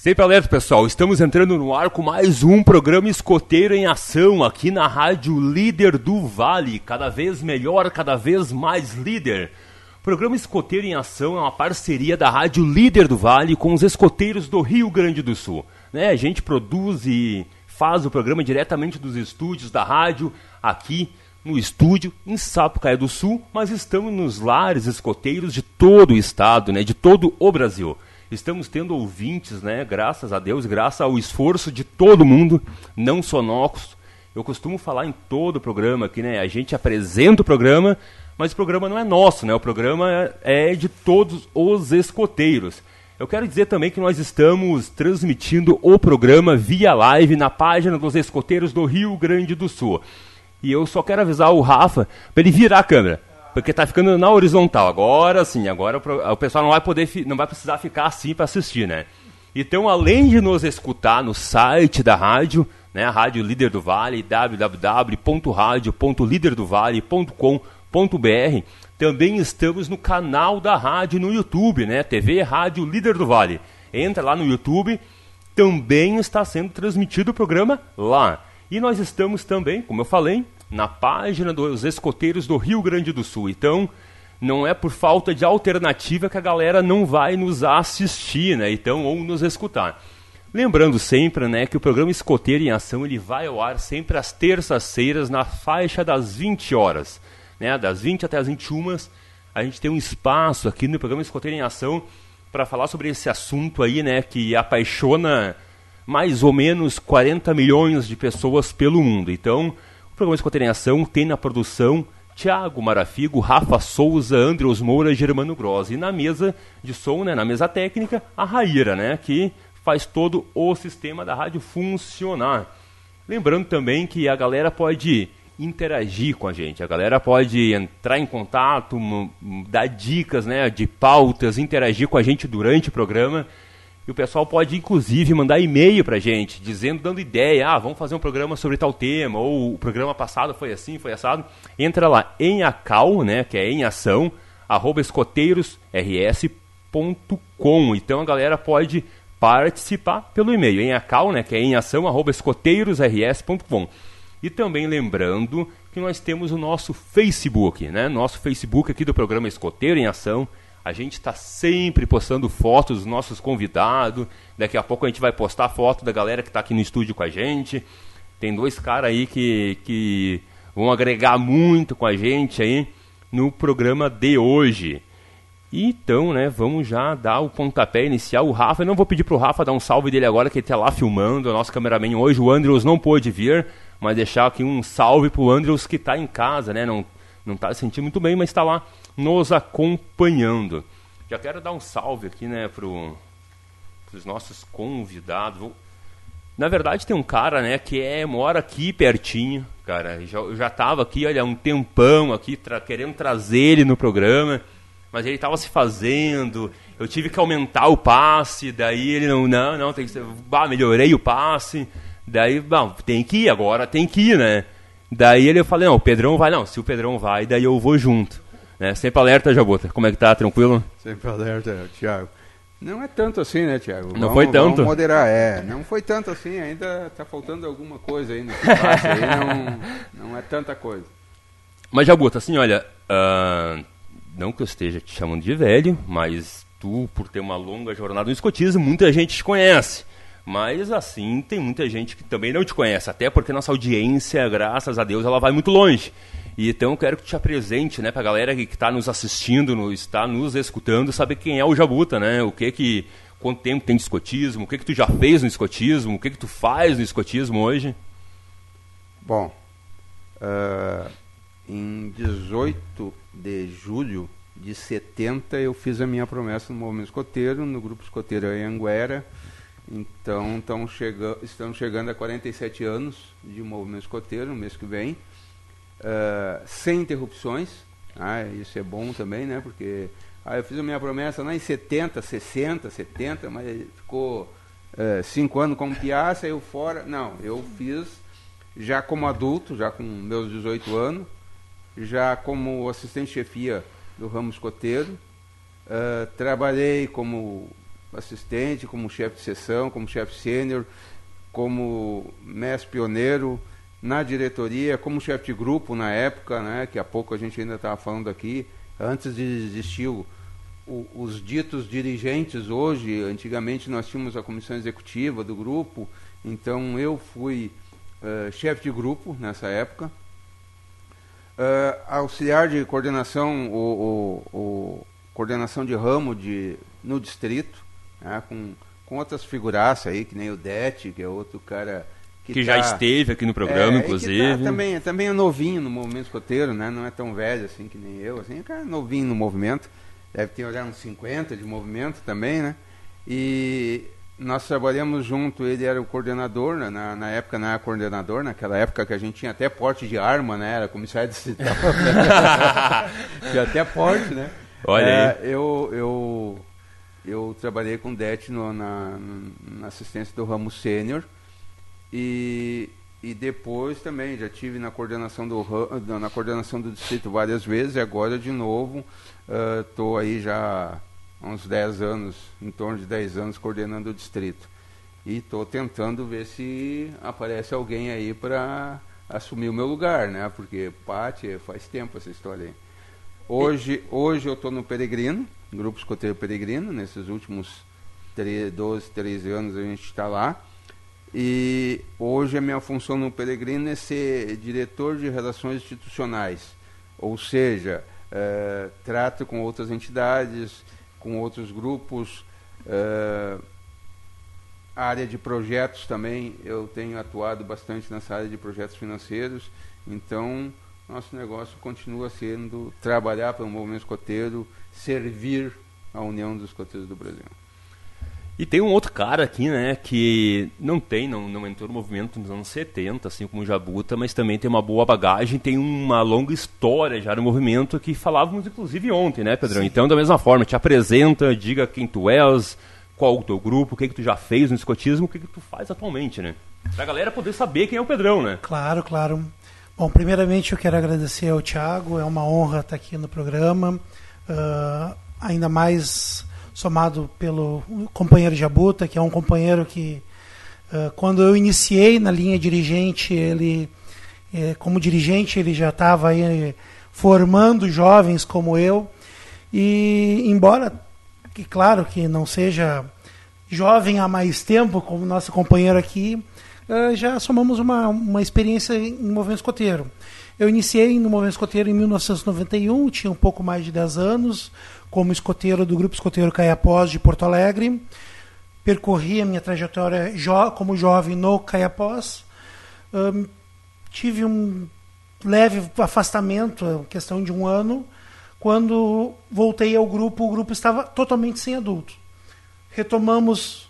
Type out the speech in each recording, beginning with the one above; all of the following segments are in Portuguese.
Sempre alerta, pessoal. Estamos entrando no ar com mais um programa escoteiro em ação aqui na Rádio Líder do Vale. Cada vez melhor, cada vez mais líder. O programa Escoteiro em Ação é uma parceria da Rádio Líder do Vale com os escoteiros do Rio Grande do Sul. Né? A gente produz e faz o programa diretamente dos estúdios da rádio aqui no estúdio em Sapucaia do Sul, mas estamos nos lares escoteiros de todo o estado, né? de todo o Brasil. Estamos tendo ouvintes, né? Graças a Deus, graças ao esforço de todo mundo, não só nós. Eu costumo falar em todo o programa aqui, né? A gente apresenta o programa, mas o programa não é nosso, né? O programa é de todos os escoteiros. Eu quero dizer também que nós estamos transmitindo o programa via live na página dos escoteiros do Rio Grande do Sul. E eu só quero avisar o Rafa para ele virar a câmera. Porque tá ficando na horizontal. Agora sim, agora o pessoal não vai poder, não vai precisar ficar assim para assistir, né? Então, além de nos escutar no site da rádio, né, a Rádio Líder do Vale, www.radio.liderdovale.com.br, também estamos no canal da rádio no YouTube, né, TV Rádio Líder do Vale. Entra lá no YouTube, também está sendo transmitido o programa lá. E nós estamos também, como eu falei, na página dos escoteiros do Rio Grande do Sul. Então, não é por falta de alternativa que a galera não vai nos assistir, né? Então, ou nos escutar. Lembrando sempre, né, que o programa Escoteiro em Ação ele vai ao ar sempre às terças-feiras na faixa das 20 horas, né? Das 20 até as 21, a gente tem um espaço aqui no programa Escoteiro em Ação para falar sobre esse assunto aí, né, que apaixona mais ou menos 40 milhões de pessoas pelo mundo. Então, programa Escoteiro em Ação tem na produção Tiago Marafigo, Rafa Souza, Andrews Moura, Germano Grossi. E na mesa de som, né, na mesa técnica, a Raíra, né, que faz todo o sistema da rádio funcionar. Lembrando também que a galera pode interagir com a gente. A galera pode entrar em contato, dar dicas né, de pautas, interagir com a gente durante o programa. E o pessoal pode, inclusive, mandar e-mail pra gente, dizendo, dando ideia, ah, vamos fazer um programa sobre tal tema, ou o programa passado foi assim, foi assado. Entra lá em acal, né, que é em ação, arroba escoteirosrs.com. Então a galera pode participar pelo e-mail, em acal, né, que é em ação, arroba escoteirosrs.com. E também lembrando que nós temos o nosso Facebook, né, nosso Facebook aqui do programa Escoteiro em Ação, a gente está sempre postando fotos dos nossos convidados. Daqui a pouco a gente vai postar foto da galera que está aqui no estúdio com a gente. Tem dois caras aí que, que vão agregar muito com a gente aí no programa de hoje. Então, né, vamos já dar o pontapé inicial. O Rafa, eu não vou pedir pro Rafa dar um salve dele agora, que ele está lá filmando, o nosso cameraman hoje. O Andrews não pôde vir, mas deixar aqui um salve pro Andrews que está em casa, né? Não, não tá se sentindo muito bem, mas está lá nos acompanhando. Já quero dar um salve aqui, né, para os nossos convidados. Na verdade, tem um cara, né, que é, mora aqui pertinho, cara. Eu já estava aqui, olha, um tempão aqui, tra querendo trazer ele no programa, mas ele estava se fazendo. Eu tive que aumentar o passe, daí ele não, não, não, tem que ser, bah, melhorei o passe. Daí, bom, tem que ir agora, tem que ir, né? Daí ele eu falei, não, o Pedrão vai, não, se o Pedrão vai, daí eu vou junto. Né? Sempre alerta, Jabuta. Como é que tá? Tranquilo? Sempre alerta, Thiago. Não é tanto assim, né, Thiago? Não vamos, foi tanto? Vamos moderar, é. Não foi tanto assim, ainda tá faltando alguma coisa aí, não, não é tanta coisa. Mas, Jabuta, assim, olha, uh, não que eu esteja te chamando de velho, mas tu, por ter uma longa jornada no escotismo, muita gente te conhece. Mas, assim, tem muita gente que também não te conhece, até porque nossa audiência, graças a Deus, ela vai muito longe. Então eu quero que te apresente, né, a galera que está nos assistindo, no, está nos escutando, saber quem é o Jabuta, né? O que que quanto tempo tem de escotismo, o que que tu já fez no escotismo, o que que tu faz no escotismo hoje? Bom, uh, em 18 de julho de 70 eu fiz a minha promessa no movimento escoteiro, no grupo escoteiro Anhanguera. Então, chega, estamos chegando a 47 anos de movimento escoteiro no mês que vem uh, sem interrupções. Ah, isso é bom também, né? Porque ah, eu fiz a minha promessa lá em 70, 60, 70, mas ficou uh, cinco anos como piá, saiu fora. Não, eu fiz já como adulto, já com meus 18 anos, já como assistente chefia do ramo escoteiro. Uh, trabalhei como assistente, como chefe de sessão, como chefe sênior, como mestre pioneiro na diretoria, como chefe de grupo na época, né, que há pouco a gente ainda estava falando aqui, antes de existir o, o, os ditos dirigentes hoje, antigamente nós tínhamos a comissão executiva do grupo, então eu fui uh, chefe de grupo nessa época, Uh, auxiliar de coordenação, o, o, o, coordenação de ramo de, no distrito, né, com, com outras figuraças aí, que nem o Det, que é outro cara que, que tá, já esteve aqui no programa, é, inclusive. Tá, também, também é novinho no movimento escoteiro, né? Não é tão velho assim que nem eu, assim, é cara novinho no movimento. Deve ter olhado uns 50 de movimento também, né? E nós trabalhamos junto, ele era o coordenador, né, na, na época não era coordenador, naquela época que a gente tinha até porte de arma, né? Era comissário distrital. tinha até porte, né? Olha é, aí. Eu, eu, eu trabalhei com o DET no, na, na assistência do ramo sênior e, e depois também já tive na coordenação do, na coordenação do distrito várias vezes e agora de novo estou uh, aí já há uns 10 anos, em torno de 10 anos, coordenando o distrito. E estou tentando ver se aparece alguém aí para assumir o meu lugar, né? Porque, Pati, faz tempo essa história aí. Hoje, hoje eu estou no Peregrino, Grupo Escoteiro Peregrino, nesses últimos 13, 12, 13 anos a gente está lá. E hoje a minha função no Peregrino é ser diretor de relações institucionais, ou seja, é, trato com outras entidades, com outros grupos. Uh, área de projetos também, eu tenho atuado bastante nessa área de projetos financeiros, então nosso negócio continua sendo trabalhar para o movimento escoteiro, servir a União dos Escoteiros do Brasil. E tem um outro cara aqui, né, que não tem, não, não entrou no movimento nos anos 70, assim como o Jabuta, mas também tem uma boa bagagem, tem uma longa história já no movimento que falávamos inclusive ontem, né, Pedrão? Sim. Então, da mesma forma, te apresenta, diga quem tu és, qual o teu grupo, o que, que tu já fez no escotismo, o que, que tu faz atualmente, né? Pra galera poder saber quem é o Pedrão, né? Claro, claro. Bom, primeiramente eu quero agradecer ao Thiago, é uma honra estar aqui no programa, uh, ainda mais somado pelo companheiro Jabuta, que é um companheiro que, uh, quando eu iniciei na linha dirigente, ele, eh, como dirigente, ele já estava aí formando jovens como eu. E, embora, que claro que não seja jovem há mais tempo, como nosso companheiro aqui, uh, já somamos uma, uma experiência em movimento escoteiro. Eu iniciei no movimento escoteiro em 1991, tinha um pouco mais de 10 anos, como escoteiro do Grupo Escoteiro Caiapós de Porto Alegre. Percorri a minha trajetória jo como jovem no Caiapós. Tive um leve afastamento, questão de um ano. Quando voltei ao grupo, o grupo estava totalmente sem adulto. Retomamos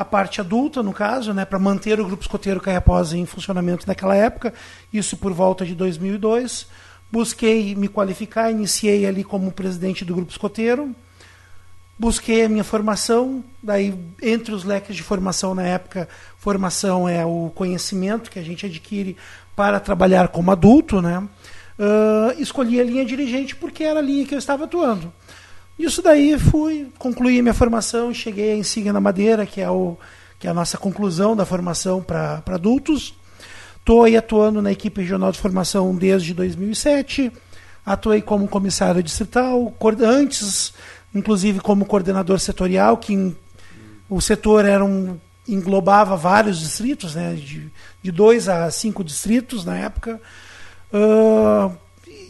a parte adulta, no caso, né, para manter o grupo escoteiro Caiapós em funcionamento naquela época, isso por volta de 2002 busquei me qualificar, iniciei ali como presidente do grupo escoteiro, busquei a minha formação, daí entre os leques de formação na época, formação é o conhecimento que a gente adquire para trabalhar como adulto, né? Uh, escolhi a linha dirigente porque era a linha que eu estava atuando. Isso daí fui, concluí minha formação, cheguei a Insigne na Madeira, que é, o, que é a nossa conclusão da formação para adultos. Estou aí atuando na equipe regional de formação desde 2007. Atuei como comissário distrital, antes, inclusive, como coordenador setorial, que em, o setor era um, englobava vários distritos, né, de, de dois a cinco distritos na época. Uh,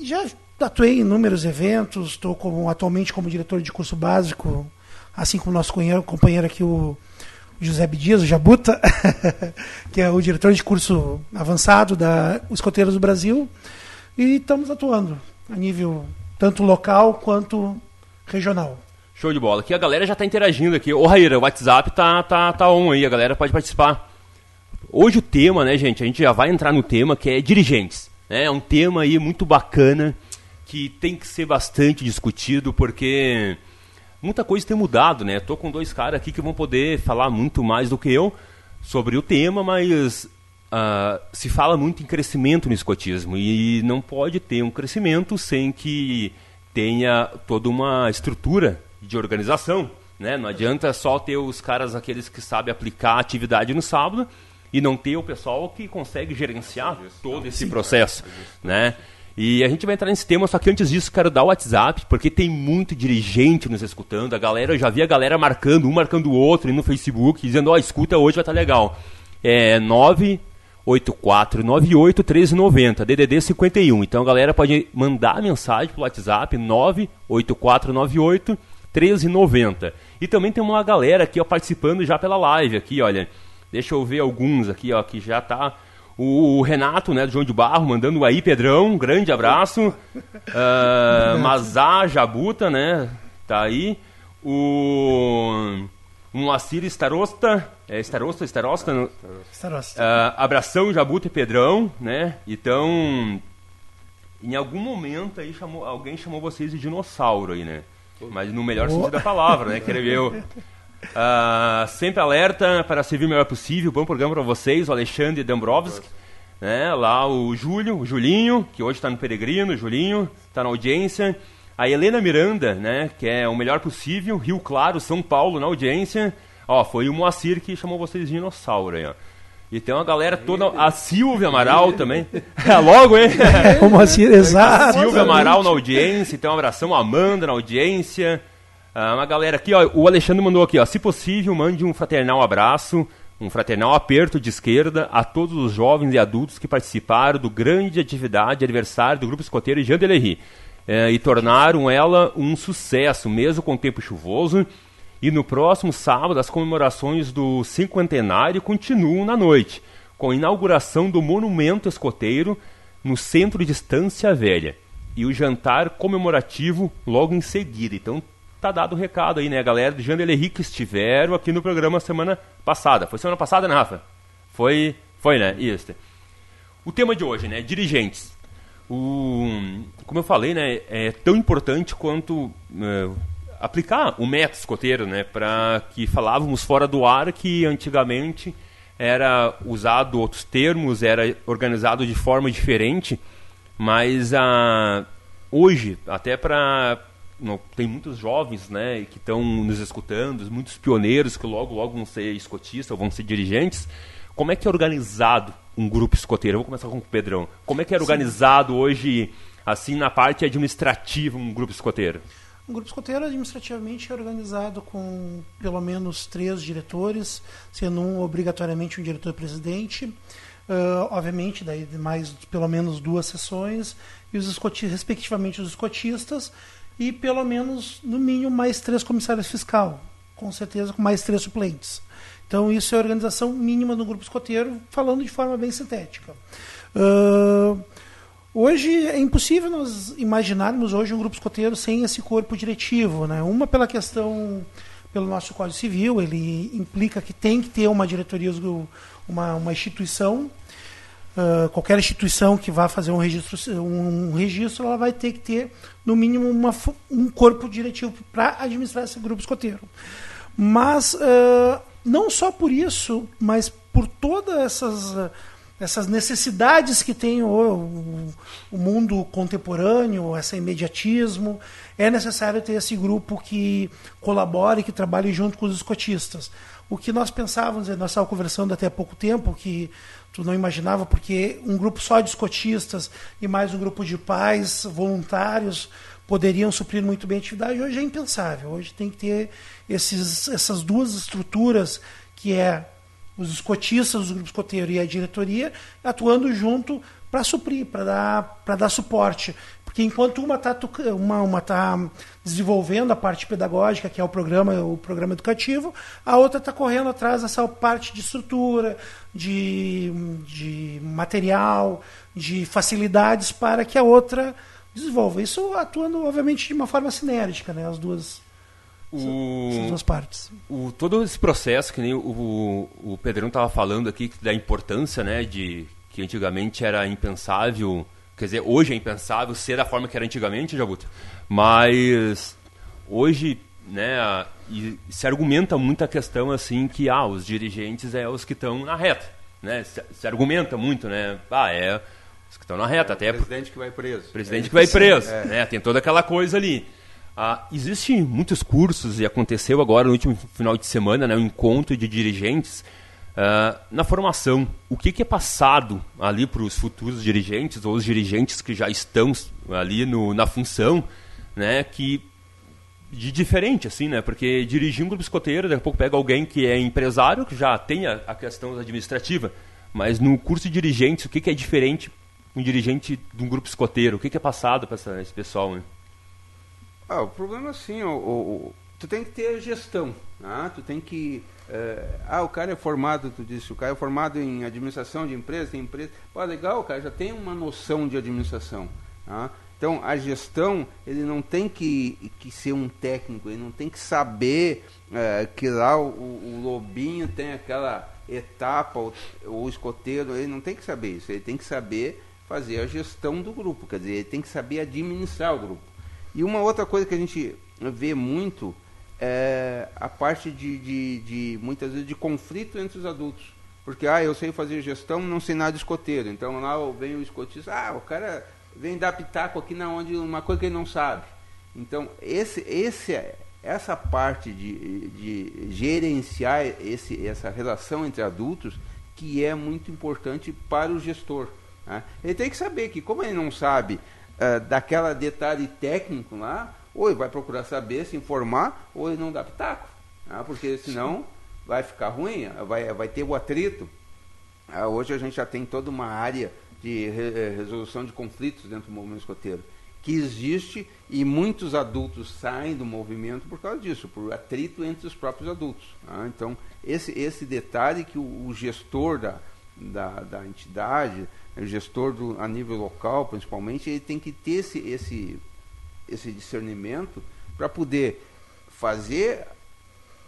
já atuei em inúmeros eventos, estou como, atualmente como diretor de curso básico, assim como nosso companheiro, aqui, o José Dias, o Jabuta, que é o diretor de curso avançado da Escoteiros do Brasil, e estamos atuando a nível tanto local quanto regional. Show de bola. Aqui a galera já está interagindo aqui. Ô Raíra, o WhatsApp tá, tá, tá on aí, a galera pode participar. Hoje o tema, né, gente, a gente já vai entrar no tema que é dirigentes. Né? É um tema aí muito bacana que tem que ser bastante discutido porque muita coisa tem mudado, né? Tô com dois caras aqui que vão poder falar muito mais do que eu sobre o tema, mas uh, se fala muito em crescimento no escotismo e não pode ter um crescimento sem que tenha toda uma estrutura de organização. Né? Não adianta só ter os caras aqueles que sabem aplicar a atividade no sábado e não ter o pessoal que consegue gerenciar todo esse processo, né? E a gente vai entrar nesse tema, só que antes disso quero dar o WhatsApp, porque tem muito dirigente nos escutando. A galera, eu já vi a galera marcando, um marcando o outro no Facebook, dizendo, ó, oh, escuta hoje vai estar tá legal. É 98498 1390, DDD 51. Então a galera pode mandar mensagem pro WhatsApp 98498 1390. E também tem uma galera aqui ó, participando já pela live aqui, olha. Deixa eu ver alguns aqui, ó, que já tá o, Renato, né, do João de Barro, mandando aí, Pedrão, um grande abraço. Uh, Mazá Jabuta, né, tá aí. O Moacir Starosta, é Starosta, Starosta? Starosta. Uh, abração Jabuta e Pedrão, né, então... Em algum momento aí chamou, alguém chamou vocês de dinossauro aí, né? Mas no melhor oh. sentido da palavra, né? Querer ver. Uh, sempre alerta para servir o melhor possível. Bom programa para vocês, o Alexandre Dambrovski. Né? Lá o Júlio, o Julinho, que hoje está no Peregrino, o Julinho, está na audiência. A Helena Miranda, né? que é o melhor possível. Rio Claro, São Paulo, na audiência. Ó, foi o Moacir que chamou vocês de dinossauro aí, ó. E tem uma galera toda. A Silvia Amaral também. É logo, hein? O Moacir, exato. Silvia Amaral na audiência. Então, um abração. Amanda na audiência. Ah, uma galera aqui, ó, o Alexandre mandou aqui, ó, se possível, mande um fraternal abraço, um fraternal aperto de esquerda a todos os jovens e adultos que participaram do grande atividade aniversário do Grupo Escoteiro Jean Delery é, e tornaram ela um sucesso, mesmo com o tempo chuvoso. E no próximo sábado, as comemorações do cinquentenário continuam na noite, com a inauguração do Monumento Escoteiro no centro de Estância Velha e o jantar comemorativo logo em seguida. Então tá dado o recado aí, né? A galera de Jean Henrique estiveram aqui no programa semana passada. Foi semana passada, né, Rafa? Foi, foi, né? Isso. O tema de hoje, né? Dirigentes. O, como eu falei, né? É tão importante quanto é, aplicar o método escoteiro, né? Para que falávamos fora do ar que antigamente era usado outros termos, era organizado de forma diferente, mas a, ah, hoje, até para não, tem muitos jovens né, que estão nos escutando, muitos pioneiros que logo, logo vão ser escotistas ou vão ser dirigentes. Como é que é organizado um grupo escoteiro? Eu vou começar com o Pedrão. Como é que é organizado Sim. hoje, assim, na parte administrativa, um grupo escoteiro? Um grupo escoteiro administrativamente é organizado com pelo menos três diretores, sendo um obrigatoriamente um diretor-presidente. Uh, obviamente, daí mais pelo menos duas sessões, e os escotistas, respectivamente os escotistas, e pelo menos, no mínimo, mais três comissários fiscal, com certeza com mais três suplentes. Então, isso é a organização mínima do grupo escoteiro, falando de forma bem sintética. Uh, hoje é impossível nós imaginarmos hoje um grupo escoteiro sem esse corpo diretivo. Né? Uma pela questão, pelo nosso Código Civil, ele implica que tem que ter uma diretoria, uma, uma instituição Uh, qualquer instituição que vá fazer um registro, um registro, ela vai ter que ter, no mínimo, uma, um corpo diretivo para administrar esse grupo escoteiro. Mas, uh, não só por isso, mas por todas essas, essas necessidades que tem o, o, o mundo contemporâneo, esse imediatismo, é necessário ter esse grupo que colabore, que trabalhe junto com os escotistas. O que nós pensávamos, nós estávamos conversando até há pouco tempo, que tu não imaginava, porque um grupo só de escotistas e mais um grupo de pais voluntários poderiam suprir muito bem a atividade. Hoje é impensável. Hoje tem que ter esses, essas duas estruturas, que é os escotistas, os grupos escoteiros e a diretoria, atuando junto para suprir, para dar, dar suporte. Porque enquanto uma está uma, uma tá desenvolvendo a parte pedagógica, que é o programa, o programa educativo, a outra está correndo atrás dessa parte de estrutura, de, de material, de facilidades para que a outra desenvolva. Isso atuando, obviamente, de uma forma sinérgica, né? As duas, o, as duas partes. O, todo esse processo, que nem o, o, o Pedrão estava falando aqui, da importância, né? De que antigamente era impensável Quer dizer, hoje é impensável ser da forma que era antigamente, Jabuta. Mas hoje, né, se argumenta muito a questão assim que ah, os dirigentes é os que estão na reta, né? Se, se, argumenta muito, né? Ah, é os que estão na reta, é, até o presidente que vai preso. Presidente é, que vai preso, é. né? Tem toda aquela coisa ali. Ah, Existem muitos cursos, e aconteceu agora no último final de semana, né, um encontro de dirigentes ah, na formação. O que, que é passado ali para os futuros dirigentes, ou os dirigentes que já estão ali no, na função, né, que de diferente, assim, né? Porque dirigir um grupo escoteiro, daqui a pouco pega alguém que é empresário, que já tem a, a questão administrativa, mas no curso de dirigentes, o que, que é diferente um dirigente de um grupo escoteiro? O que, que é passado para esse pessoal, né? Ah, o problema é assim, o, o, tu tem que ter gestão, né? tu tem que... É, ah, o cara é formado, tu disse, o cara é formado em administração de empresa, tem empresa... Pô, legal, o cara já tem uma noção de administração, né? Então, a gestão, ele não tem que, que ser um técnico, ele não tem que saber é, que lá o, o, lobinho tem aquela etapa, o, o escoteiro, ele não tem que saber isso, ele tem que saber fazer a gestão do grupo, quer dizer, ele tem que saber administrar o grupo. E uma outra coisa que a gente vê muito é a parte de, de, de muitas vezes, de conflito entre os adultos. Porque, ah, eu sei fazer gestão, não sei nada de escoteiro. Então lá vem o escotista, ah, o cara vem dar pitaco aqui na onde uma coisa que ele não sabe. Então, esse, esse, essa parte de, de gerenciar esse, essa relação entre adultos que é muito importante para o gestor. Né? Ele tem que saber que, como ele não sabe uh, daquela detalhe técnico lá, ou ele vai procurar saber, se informar, ou ele não dá pitaco. Né? Porque senão vai ficar ruim, vai, vai ter o atrito. Uh, hoje a gente já tem toda uma área de eh, resolução de conflitos dentro do movimento escoteiro, que existe e muitos adultos saem do movimento por causa disso, por atrito entre os próprios adultos. Né? Então, esse, esse detalhe que o, o gestor da, da, da, entidade, o gestor do, a nível local, principalmente, ele tem que ter esse, esse, esse discernimento para poder fazer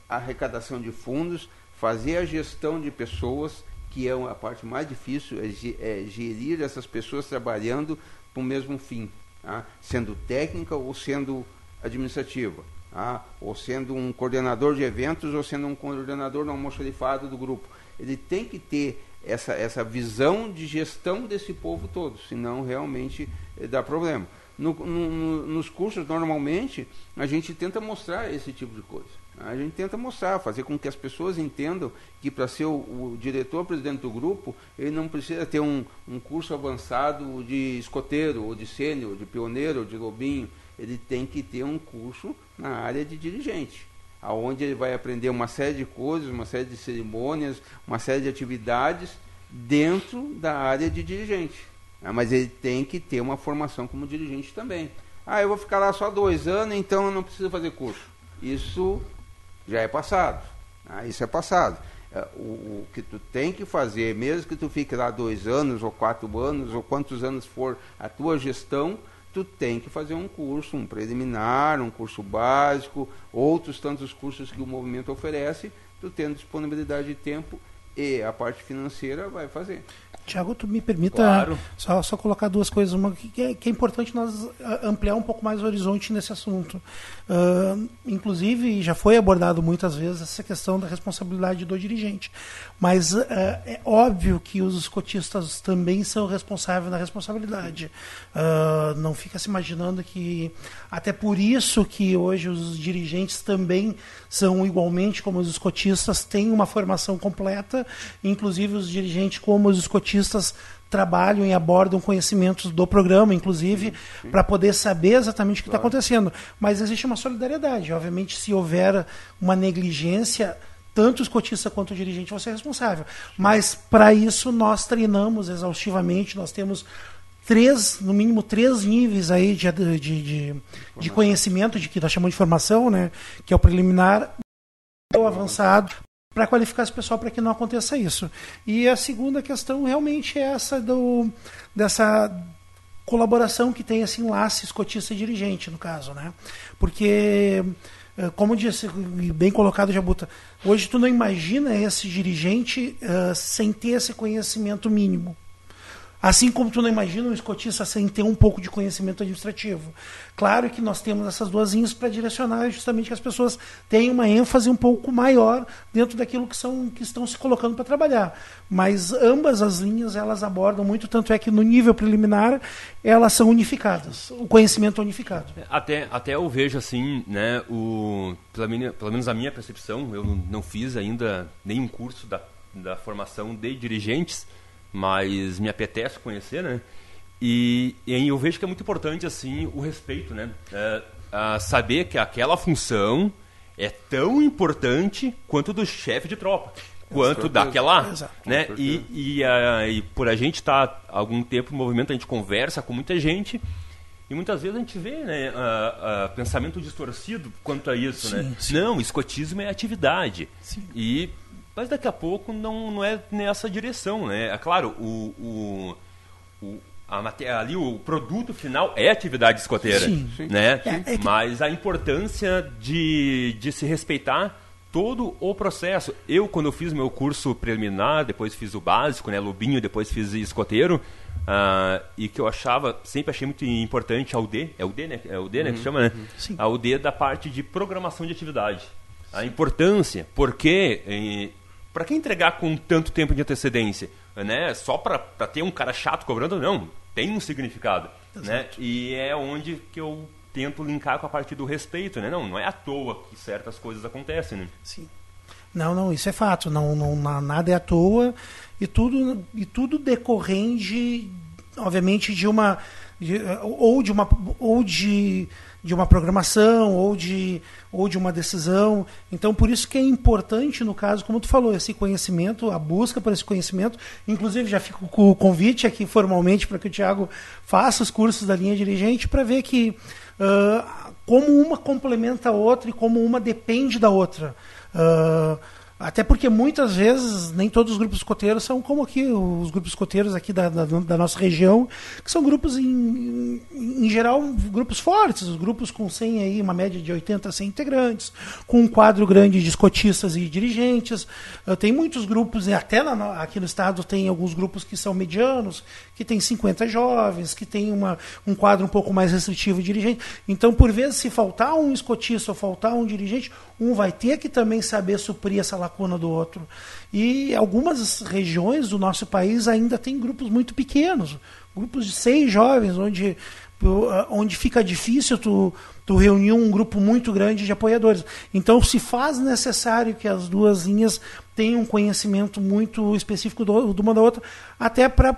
a arrecadação de fundos, fazer a gestão de pessoas que é a parte mais difícil, é, é gerir essas pessoas trabalhando para o mesmo fim, tá? sendo técnica ou sendo administrativa, tá? ou sendo um coordenador de eventos ou sendo um coordenador no almoxarifado do grupo. Ele tem que ter essa, essa visão de gestão desse povo todo, senão realmente eh, dá problema. No, no, nos cursos, normalmente, a gente tenta mostrar esse tipo de coisa. A gente tenta mostrar, fazer com que as pessoas entendam que para ser o, o diretor, presidente do grupo, ele não precisa ter um, um curso avançado de escoteiro, ou de sênior, de pioneiro, ou de lobinho. Ele tem que ter um curso na área de dirigente, aonde ele vai aprender uma série de coisas, uma série de cerimônias, uma série de atividades dentro da área de dirigente. Ah, mas ele tem que ter uma formação como dirigente também. Ah, eu vou ficar lá só dois anos, então eu não preciso fazer curso. Isso já é passado. Ah, isso é passado. É, o, o, que tu tem que fazer, mesmo que tu fique lá dois anos ou quatro anos ou quantos anos for a tua gestão, tu tem que fazer um curso, um preliminar, um curso básico, outros tantos cursos que o movimento oferece, tu tendo disponibilidade de tempo e a parte financeira vai fazer. Tiago, tu me permita claro. só, só colocar duas coisas. Uma que é, que é, importante nós ah, ampliar um pouco mais o horizonte nesse assunto. Uh, inclusive, já foi abordado muitas vezes essa questão da responsabilidade do dirigente. Mas uh, é óbvio que os cotistas também são responsáveis na responsabilidade. Uh, não fica se imaginando que. Até por isso que hoje os dirigentes também são igualmente como os cotistas, têm uma formação completa, inclusive os dirigentes como os cotistas trabalham e abordam conhecimentos do programa, inclusive, para poder saber exatamente o que está claro. acontecendo. Mas existe uma solidariedade. Obviamente, se houver uma negligência, tanto os cotistas quanto o dirigente vão ser responsáveis. Mas, para isso, nós treinamos exaustivamente, nós temos três, no mínimo três níveis aí de, de, de, de conhecimento, de que nós chamamos de formação, né? que é o preliminar, o avançado, para qualificar esse pessoal para que não aconteça isso. E a segunda questão realmente é essa do, dessa colaboração que tem assim laço escotista e dirigente no caso, né? Porque eh, como disse bem colocado Jabuta, hoje tu não imagina esse dirigente uh, sem ter esse conhecimento mínimo. Assim como tu não imagina um escotista sem ter um pouco de conhecimento administrativo. Claro que nós temos essas duas linhas para direcionar justamente que as pessoas tenham uma ênfase um pouco maior dentro daquilo que, são, que estão se colocando para trabalhar. Mas ambas as linhas elas abordam muito, tanto é que no nível preliminar elas são unificadas, o conhecimento é unificado. Até, até eu vejo assim, né, o, pela, minha, pelo menos a minha percepção, eu não fiz ainda nenhum curso da, da formação de dirigentes, mas me apetece conhecer, né? E, e eu vejo que é muito importante assim o respeito, né? É, saber que aquela função é tão importante quanto do chefe de tropa, quanto daquela, Exato. né? E, e, a, e, por a gente estar tá, algum tempo no movimento, a gente conversa com muita gente e muitas vezes a gente vê né, a, a pensamento distorcido quanto a isso, sim, né? Sim. Não, escotismo é atividade. Sim. E mas daqui a pouco não, não é nessa direção, né? É claro, o, o, o a, ali o produto final é atividade escoteira, sim, sim. né? É, é que... Mas a importância de, de se respeitar todo o processo. Eu, quando eu fiz meu curso preliminar, depois fiz o básico, né, lubinho, depois fiz escoteiro, uh, e que eu achava, sempre achei muito importante a UD, é o D, né? É o D, né, que uhum, chama, né? Sim. A UD da parte de programação de atividade. A importância, porque para que entregar com tanto tempo de antecedência? Né? Só para ter um cara chato cobrando? Não, tem um significado. Né? E é onde que eu tento linkar com a parte do respeito. Né? Não, não é à toa que certas coisas acontecem. Né? Sim. Não, não, isso é fato. Não, não, nada é à toa. E tudo, e tudo decorrente, obviamente, de uma. De, ou de uma. Ou de de uma programação ou de, ou de uma decisão. Então, por isso que é importante, no caso, como tu falou, esse conhecimento, a busca por esse conhecimento. Inclusive, já fico com o convite aqui formalmente para que o Tiago faça os cursos da linha dirigente para ver que uh, como uma complementa a outra e como uma depende da outra. Uh, até porque muitas vezes nem todos os grupos escoteiros são como aqui, os grupos escoteiros aqui da, da, da nossa região, que são grupos, em, em, geral, grupos fortes, grupos com 100 aí, uma média de 80 a 100 integrantes, com um quadro grande de escotistas e dirigentes. Uh, tem muitos grupos, até na, aqui no estado tem alguns grupos que são medianos, que tem 50 jovens, que tem uma, um quadro um pouco mais restritivo de dirigente. Então, por vezes, se faltar um escotista ou faltar um dirigente, um vai ter que também saber suprir essa do outro. E algumas regiões do nosso país ainda tem grupos muito pequenos, grupos de seis jovens, onde, onde fica difícil tu, tu reunir um grupo muito grande de apoiadores. Então se faz necessário que as duas linhas tenham um conhecimento muito específico do, de uma da outra, até para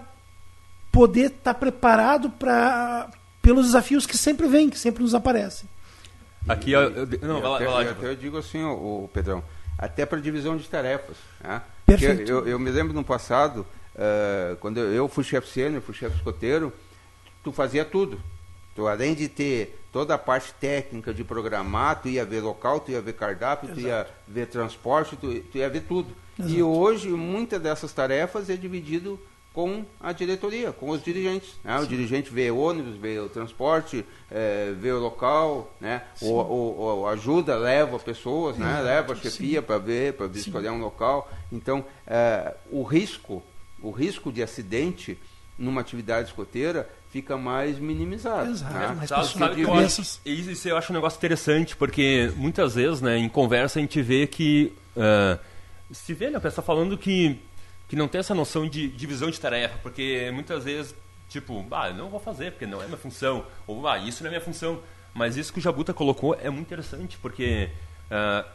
poder estar tá preparado para pelos desafios que sempre vêm, que sempre nos aparecem. Aqui, eu, eu, não, vai lá, até, vai lá, até eu digo assim, o, Pedrão, até para divisão de tarefas. Né? Perfeito. Eu, eu, me lembro no passado, uh, quando eu fui chefe sênior, fui chefe escoteiro, tu fazia tudo. Tu, além de ter toda a parte técnica de programar, tu ia ver local, tu ia ver cardápio, Exato. tu ia ver transporte, tu, tu ia ver tudo. Exato. E hoje, muitas dessas tarefas é dividido com a diretoria, com os dirigentes. Né? O dirigente vê ônibus, vê o transporte, é, vê o local, né? o, o, o, ajuda, leva pessoas, né? leva a chefia para ver, para escolher um local. Então, é, o risco, o risco de acidente numa atividade escoteira fica mais minimizado. Exato, né? mas sabe, sabe eu acho, isso eu acho um negócio interessante, porque muitas vezes, né, em conversa a gente vê que uh, se vê, né, a pessoa falando que que não tem essa noção de divisão de tarefa, porque muitas vezes, tipo, ah, eu não vou fazer porque não é minha função, ou ah, isso não é minha função. Mas isso que o Jabuta colocou é muito interessante, porque uh,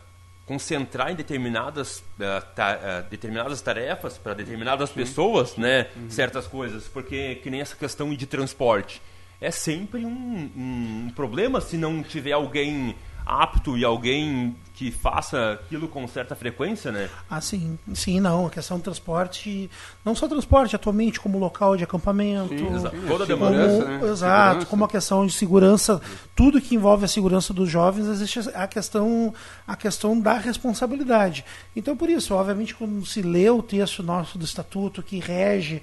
concentrar em determinadas, uh, ta uh, determinadas tarefas para determinadas Sim. pessoas, né, uhum. certas coisas, porque que nem essa questão de transporte. É sempre um, um problema se não tiver alguém apto e alguém que faça aquilo com certa frequência, né? Ah, sim. Sim, não. A questão do transporte, não só transporte, atualmente como local de acampamento. Sim, exato. Toda a demora. Como, né? Exato. Segurança. Como a questão de segurança, tudo que envolve a segurança dos jovens, existe a questão, a questão da responsabilidade. Então, por isso, obviamente, quando se lê o texto nosso do estatuto que rege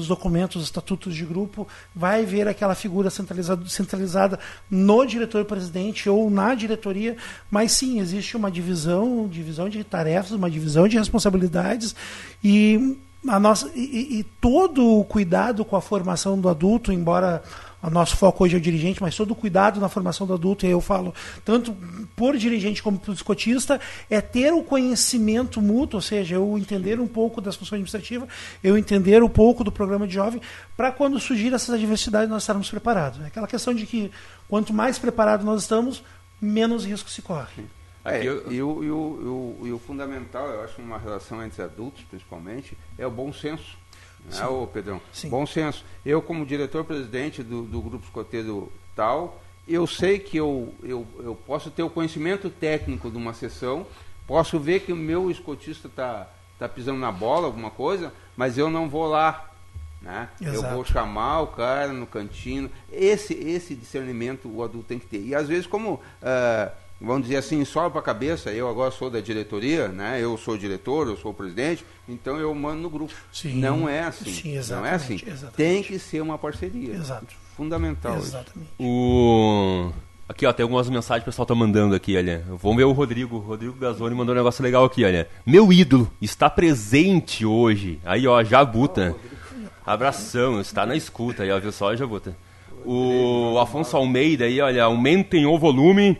os documentos, os estatutos de grupo, vai ver aquela figura centralizada, centralizada no diretor-presidente ou na diretoria, mas sim, existe uma divisão, divisão de tarefas, uma divisão de responsabilidades e a nossa, e, e, todo o cuidado com a formação do adulto, embora o nosso foco hoje é o dirigente, mas todo o cuidado na formação do adulto, e eu falo tanto por dirigente como por escotista, é ter o conhecimento mútuo, ou seja, eu entender um pouco das funções administrativas, eu entender um pouco do programa de jovem, para quando surgir essas adversidades nós estarmos preparados. É aquela questão de que quanto mais preparado nós estamos, menos risco se corre. É, e, o, e, o, e o fundamental, eu acho, uma relação entre adultos, principalmente, é o bom senso. Né, ô Pedrão? Sim. Bom senso. Eu, como diretor-presidente do, do Grupo Escoteiro tal, eu sei que eu, eu, eu posso ter o conhecimento técnico de uma sessão, posso ver que o meu escotista está tá pisando na bola, alguma coisa, mas eu não vou lá. Né? Eu vou chamar o cara no cantinho. Esse, esse discernimento o adulto tem que ter. E às vezes, como. Uh, vamos dizer assim, só para a cabeça, eu agora sou da diretoria, né? eu sou diretor, eu sou o presidente, então eu mando no grupo. Sim, não é assim. Sim, não é assim. Exatamente. Tem que ser uma parceria. Exato. Fundamental. Exatamente. O... Aqui, ó, tem algumas mensagens que o pessoal tá mandando aqui, olha. Vamos ver o Rodrigo. O Rodrigo Gazzoni mandou um negócio legal aqui, olha. Meu ídolo está presente hoje. Aí, ó, Jabuta. Abração, está na escuta aí, ó, viu só, Jabuta? O Afonso Almeida aí, olha, aumentem o volume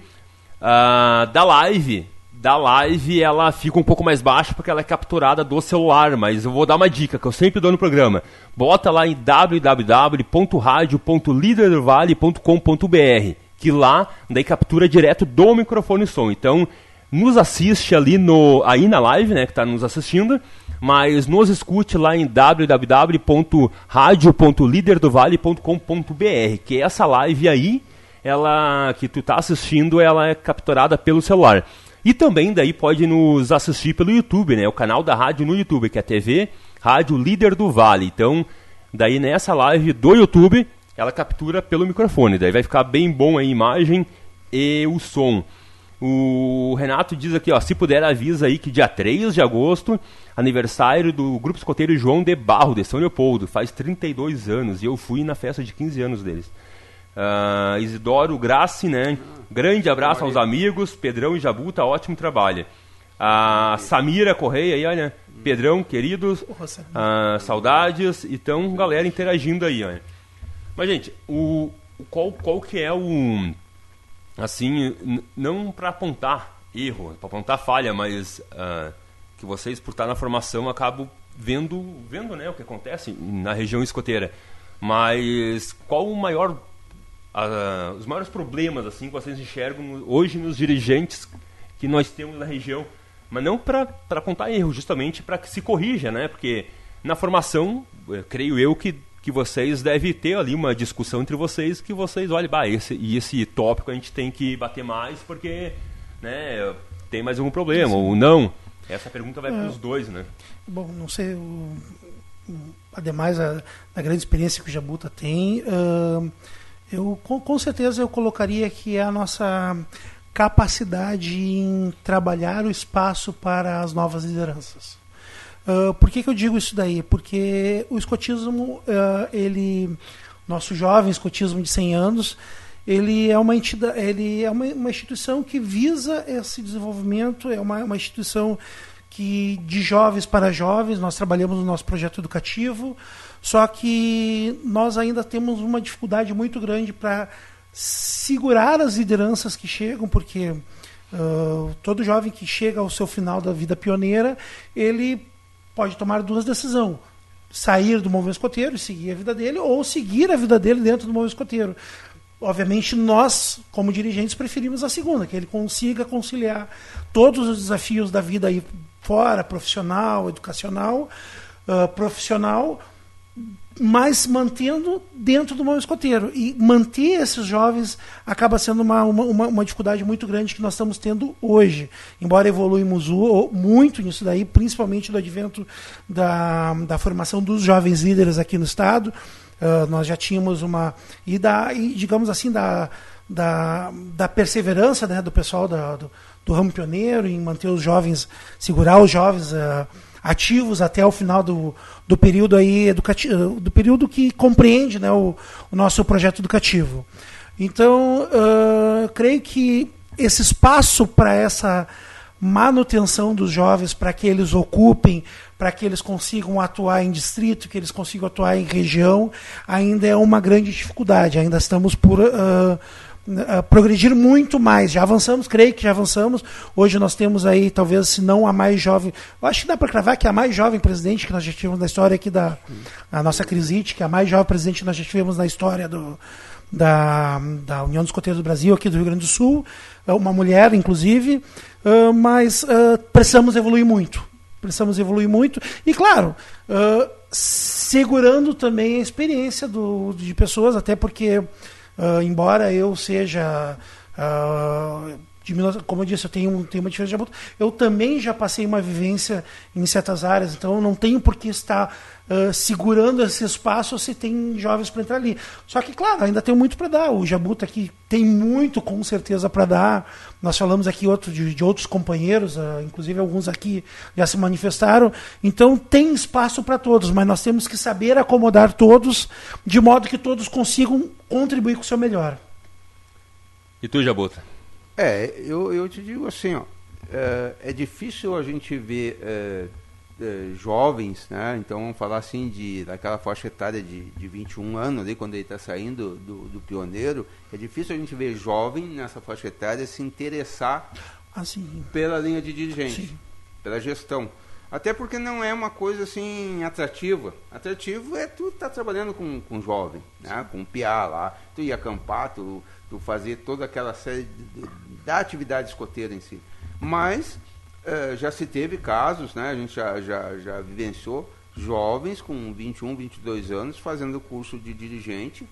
Uh, da live, da live ela fica um pouco mais baixa porque ela é capturada do celular, mas eu vou dar uma dica que eu sempre dou no programa. Bota lá em www.radio.lidervale.com.br que lá daí captura direto do microfone som. Então, nos assiste ali no aí na live, né, que está nos assistindo, mas nos escute lá em www.radio.liderdovale.com.br, que é essa live aí ela que tu está assistindo, ela é capturada pelo celular. E também daí pode nos assistir pelo YouTube, né? O canal da rádio no YouTube, que é a TV Rádio Líder do Vale. Então, daí nessa live do YouTube, ela captura pelo microfone. Daí vai ficar bem bom a imagem e o som. O Renato diz aqui, ó, se puder avisa aí que dia 3 de agosto, aniversário do Grupo Escoteiro João de Barro, de São Leopoldo, faz 32 anos, e eu fui na festa de 15 anos deles. Uh, Isidoro Grassi, né? Grande abraço aos amigos, Pedrão e Jabuta, ótimo trabalho. A Samira Correia aí, olha. Pedrão, queridos, uh, saudades. Então, galera interagindo aí, olha. Mas, gente, o, qual, qual que é o... Assim, não para apontar erro, para apontar falha, mas uh, que vocês, por estar na formação, acabam vendo, vendo né, o que acontece na região escoteira. Mas qual o maior a, os maiores problemas assim que vocês enxergam hoje nos dirigentes que nós temos na região, mas não para contar erros, justamente para que se corrija, né? Porque na formação, eu, creio eu que que vocês devem ter ali uma discussão entre vocês que vocês olhem, bah, esse e esse tópico a gente tem que bater mais porque, né, tem mais algum problema Sim. ou não. Essa pergunta vai é, para os dois, né? Bom, não sei, o, ademais a, a grande experiência que o Jabuta tem, uh, eu com, com certeza eu colocaria que é a nossa capacidade em trabalhar o espaço para as novas lideranças. Uh, por que, que eu digo isso daí? Porque o escotismo, uh, ele, nosso jovem escotismo de 100 anos, ele é uma entidade, ele é uma, uma instituição que visa esse desenvolvimento, é uma, uma instituição que de jovens para jovens, nós trabalhamos no nosso projeto educativo, só que nós ainda temos uma dificuldade muito grande para segurar as lideranças que chegam, porque uh, todo jovem que chega ao seu final da vida pioneira, ele pode tomar duas decisões. Sair do movimento escoteiro e seguir a vida dele, ou seguir a vida dele dentro do movimento escoteiro. Obviamente, nós, como dirigentes, preferimos a segunda, que ele consiga conciliar todos os desafios da vida aí fora, profissional, educacional, uh, profissional, mas mantendo dentro do movimento escoteiro. E manter esses jovens acaba sendo uma, uma, uma, dificuldade muito grande que nós estamos tendo hoje. Embora evoluímos muito nisso daí, principalmente do advento da, da formação dos jovens líderes aqui no Estado, uh, nós já tínhamos uma. E, da, e digamos assim, da, da, da perseverança né, do pessoal da, do, do ramo pioneiro em manter os jovens, segurar os jovens. Uh, ativos até o final do, do período aí educativo, do período que compreende né, o, o nosso projeto educativo. Então, uh, creio que esse espaço para essa manutenção dos jovens para que eles ocupem, para que eles consigam atuar em distrito, que eles consigam atuar em região, ainda é uma grande dificuldade. Ainda estamos por uh, progredir muito mais. Já avançamos, creio que já avançamos. Hoje nós temos aí, talvez, se não a mais jovem, acho que dá para cravar que é a mais jovem presidente que nós já tivemos na história aqui da a nossa Crisite, que é a mais jovem presidente que nós já tivemos na história do, da, da União dos Coteiros do Brasil, aqui do Rio Grande do Sul, é uma mulher, inclusive, uh, mas uh, precisamos evoluir muito. Precisamos evoluir muito. E, claro, segurando também a experiência do, de pessoas, até porque, embora eu seja de, como eu disse, eu tenho, tenho uma diferença de aborto. Eu também já passei uma vivência em certas áreas, então eu não tenho por que estar uh, segurando esse espaço se tem jovens para entrar ali. Só que, claro, ainda tem muito para dar. O Jabuta aqui tem muito, com certeza, para dar. Nós falamos aqui outro, de, de outros companheiros, uh, inclusive alguns aqui já se manifestaram. Então tem espaço para todos, mas nós temos que saber acomodar todos de modo que todos consigam contribuir com o seu melhor. E tu, Jabuta? É, eu, eu te digo assim, ó, é, é difícil a gente ver é, é, jovens, né? Então vamos falar assim de daquela faixa etária de, de 21 anos, ali, quando ele está saindo do, do pioneiro, é difícil a gente ver jovem nessa faixa etária se interessar assim. pela linha de dirigente, Sim. pela gestão. Até porque não é uma coisa assim atrativa. Atrativo é tu estar tá trabalhando com, com jovem, né? com piá lá, tu ir acampar, tu, tu fazer toda aquela série de, de, da atividade escoteira em si. Mas uh, já se teve casos, né? a gente já, já, já vivenciou jovens com 21, 22 anos fazendo curso de dirigente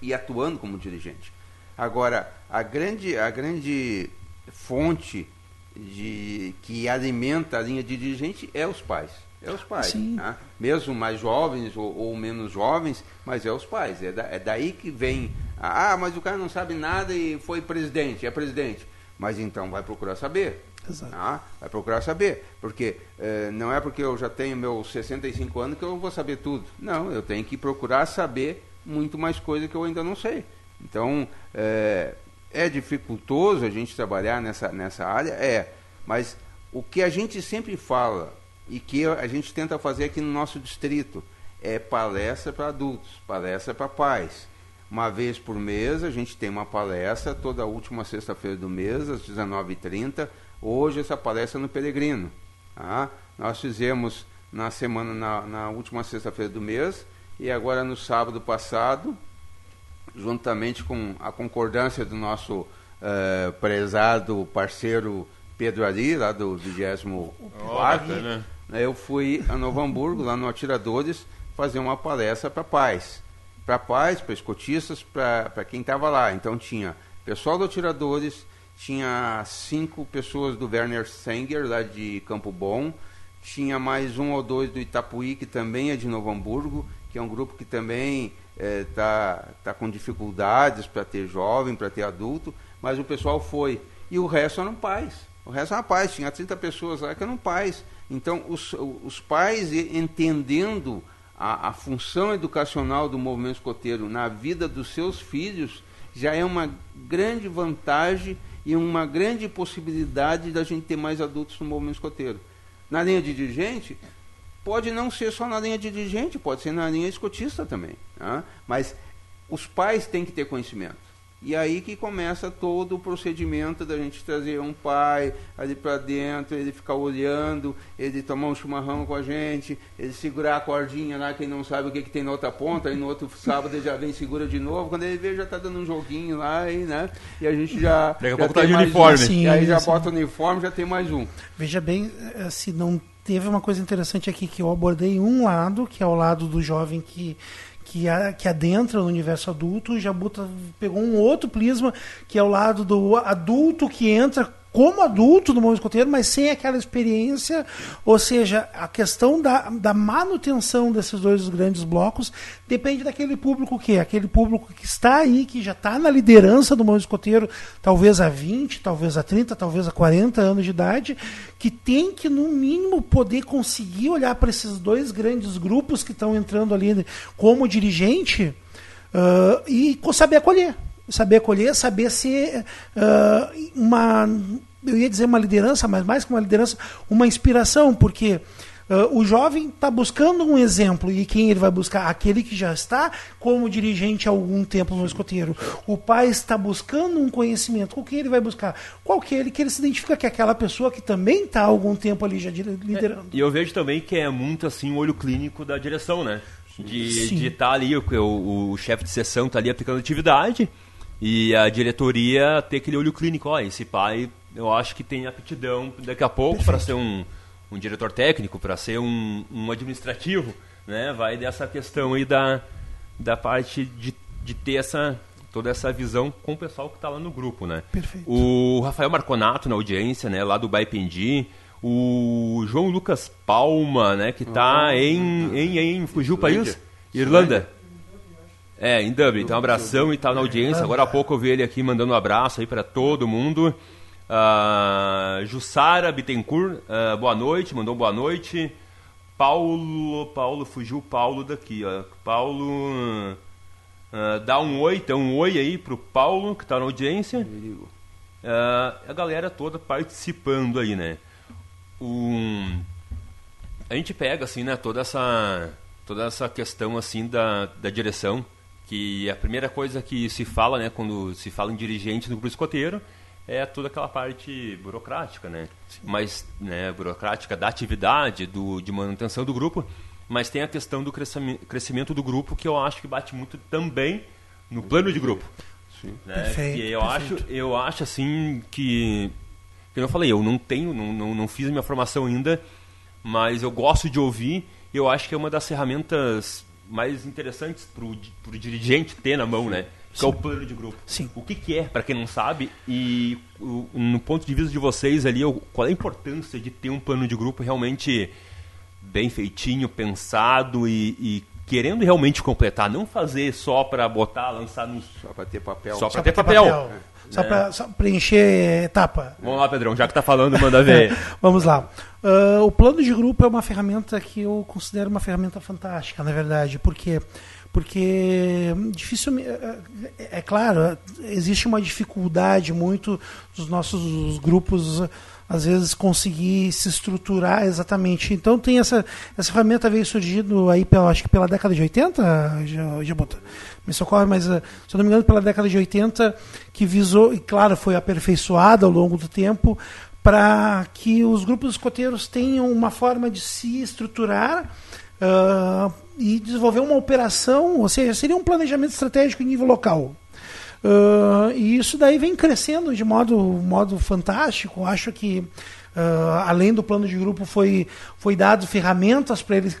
e atuando como dirigente. Agora, a grande, a grande fonte de, que alimenta a linha de dirigente é os pais. É os pais. Né? Mesmo mais jovens ou, ou, menos jovens, mas é os pais. É, da, é daí que vem. Ah, mas o cara não sabe nada e foi presidente, é presidente. Mas então vai procurar saber. Exato. Ah, vai procurar saber. Porque eh, não é porque eu já tenho meus 65 anos que eu vou saber tudo. Não, eu tenho que procurar saber muito mais coisa que eu ainda não sei. Então, eh, é dificultoso a gente trabalhar nessa, nessa área? É. Mas o que a gente sempre fala e que a gente tenta fazer aqui no nosso distrito é palestra para adultos, palestra para pais. Uma vez por mês a gente tem uma palestra toda última sexta-feira do mês, às 19h30. Hoje essa palestra é no Peregrino. Tá? Nós fizemos na semana, na, na última sexta-feira do mês, e agora no sábado passado juntamente com a concordância do nosso uh, prezado parceiro Pedro Ari, lá do 24 oh, né? eu fui a Novo Hamburgo, lá no Atiradores, fazer uma palestra para pais. Para pais, para escotistas, para quem estava lá. Então tinha pessoal do Atiradores, tinha cinco pessoas do Werner Sanger, lá de Campo Bom, tinha mais um ou dois do Itapuí, que também é de Novo Hamburgo, que é um grupo que também está é, tá, tá com dificuldades para ter jovem, para ter adulto, mas o pessoal foi. E o resto eram pais. O resto eram pais, tinha 30 pessoas lá que eram pais. Então, os, os pais entendendo a, a função educacional do movimento escoteiro na vida dos seus filhos, já é uma grande vantagem e uma grande possibilidade da gente ter mais adultos no movimento escoteiro. Na linha de dirigente, pode não ser só na linha de dirigente, pode ser na linha escotista também. Né? Mas os pais têm que ter conhecimento. E aí que começa todo o procedimento da gente trazer um pai ali para dentro, ele ficar olhando, ele tomar um chimarrão com a gente, ele segurar a cordinha lá, quem não sabe o que, que tem na outra ponta, aí no outro sábado ele já vem segura de novo, quando ele vê já está dando um joguinho lá, e, né? E a gente já. Daqui a pouco tá de uniforme. Um. Sim, e aí já sim. bota o uniforme, já tem mais um. Veja bem, eh, se não teve uma coisa interessante aqui que eu abordei um lado, que é o lado do jovem que que, a, que adentra no universo adulto, o Jabuta pegou um outro prisma, que é o lado do adulto que entra como adulto no mundo escoteiro, mas sem aquela experiência, ou seja, a questão da, da manutenção desses dois grandes blocos depende daquele público que é, aquele público que está aí, que já está na liderança do mundo escoteiro, talvez há 20, talvez há 30, talvez há 40 anos de idade, que tem que, no mínimo, poder conseguir olhar para esses dois grandes grupos que estão entrando ali como dirigente uh, e saber acolher saber acolher, saber ser uh, uma eu ia dizer uma liderança, mas mais que uma liderança, uma inspiração, porque Uh, o jovem está buscando um exemplo e quem ele vai buscar? Aquele que já está como dirigente há algum tempo no escoteiro. O pai está buscando um conhecimento. Com quem ele vai buscar? Qual que é ele que ele se identifica que é aquela pessoa que também está há algum tempo ali já liderando. É, e eu vejo também que é muito assim o olho clínico da direção, né? De estar tá ali, o, o, o chefe de sessão está ali aplicando atividade e a diretoria ter aquele olho clínico. Ó, esse pai eu acho que tem aptidão daqui a pouco para ser um um diretor técnico, para ser um, um administrativo, né? Vai dessa questão aí da, da parte de, de ter essa toda essa visão com o pessoal que está lá no grupo, né? Perfeito. O Rafael Marconato na audiência, né? Lá do Baipendi. O João Lucas Palma, né? Que está ah, em, em, em... Fugiu o país? Irlanda. É, em Dublin. Então, um abração e tal na audiência. Agora há pouco eu vi ele aqui mandando um abraço aí para todo mundo. Uh, Jussara Bittencourt, uh, boa noite, mandou boa noite. Paulo, Paulo, fugiu Paulo daqui, ó. Paulo, uh, dá um oi, então um oi aí pro Paulo, que está na audiência. a galera toda participando aí, né? Um, a gente pega, assim, né, toda essa, toda essa questão, assim, da, da direção, que a primeira coisa que se fala, né, quando se fala em dirigente no grupo escoteiro, é toda aquela parte burocrática, né? Sim. Mas, né, burocrática da atividade, do, de manutenção do grupo, mas tem a questão do crescimento do grupo que eu acho que bate muito também no plano de grupo. Sim. Né? Perfeito, eu perfeito. acho, eu acho assim que, que eu falei, eu não tenho, não, não, não fiz minha formação ainda, mas eu gosto de ouvir. Eu acho que é uma das ferramentas mais interessantes para o dirigente ter na mão, né? que é o plano de grupo. Sim. O que, que é, para quem não sabe, e o, no ponto de vista de vocês ali, qual é a importância de ter um plano de grupo realmente bem feitinho, pensado e, e querendo realmente completar, não fazer só para botar, lançar no... Só para ter papel. Só para ter, ter, papel. papel. Só para preencher etapa. Vamos lá, Pedrão, já que tá falando, manda ver. Vamos lá. Uh, o plano de grupo é uma ferramenta que eu considero uma ferramenta fantástica, na verdade, porque porque dificilmente é, é, é claro existe uma dificuldade muito dos nossos grupos às vezes conseguir se estruturar exatamente então tem essa essa ferramenta veio surgindo aí pela acho que pela década de 80 já, já botou, me socorre mas eh, se eu não me engano pela década de 80 que visou e claro foi aperfeiçoada ao longo do tempo para que os grupos escoteiros tenham uma forma de se estruturar uh, e desenvolver uma operação, ou seja, seria um planejamento estratégico em nível local. Uh, e isso daí vem crescendo de modo, modo fantástico. Acho que, uh, além do plano de grupo, foi, foi dado ferramentas para ele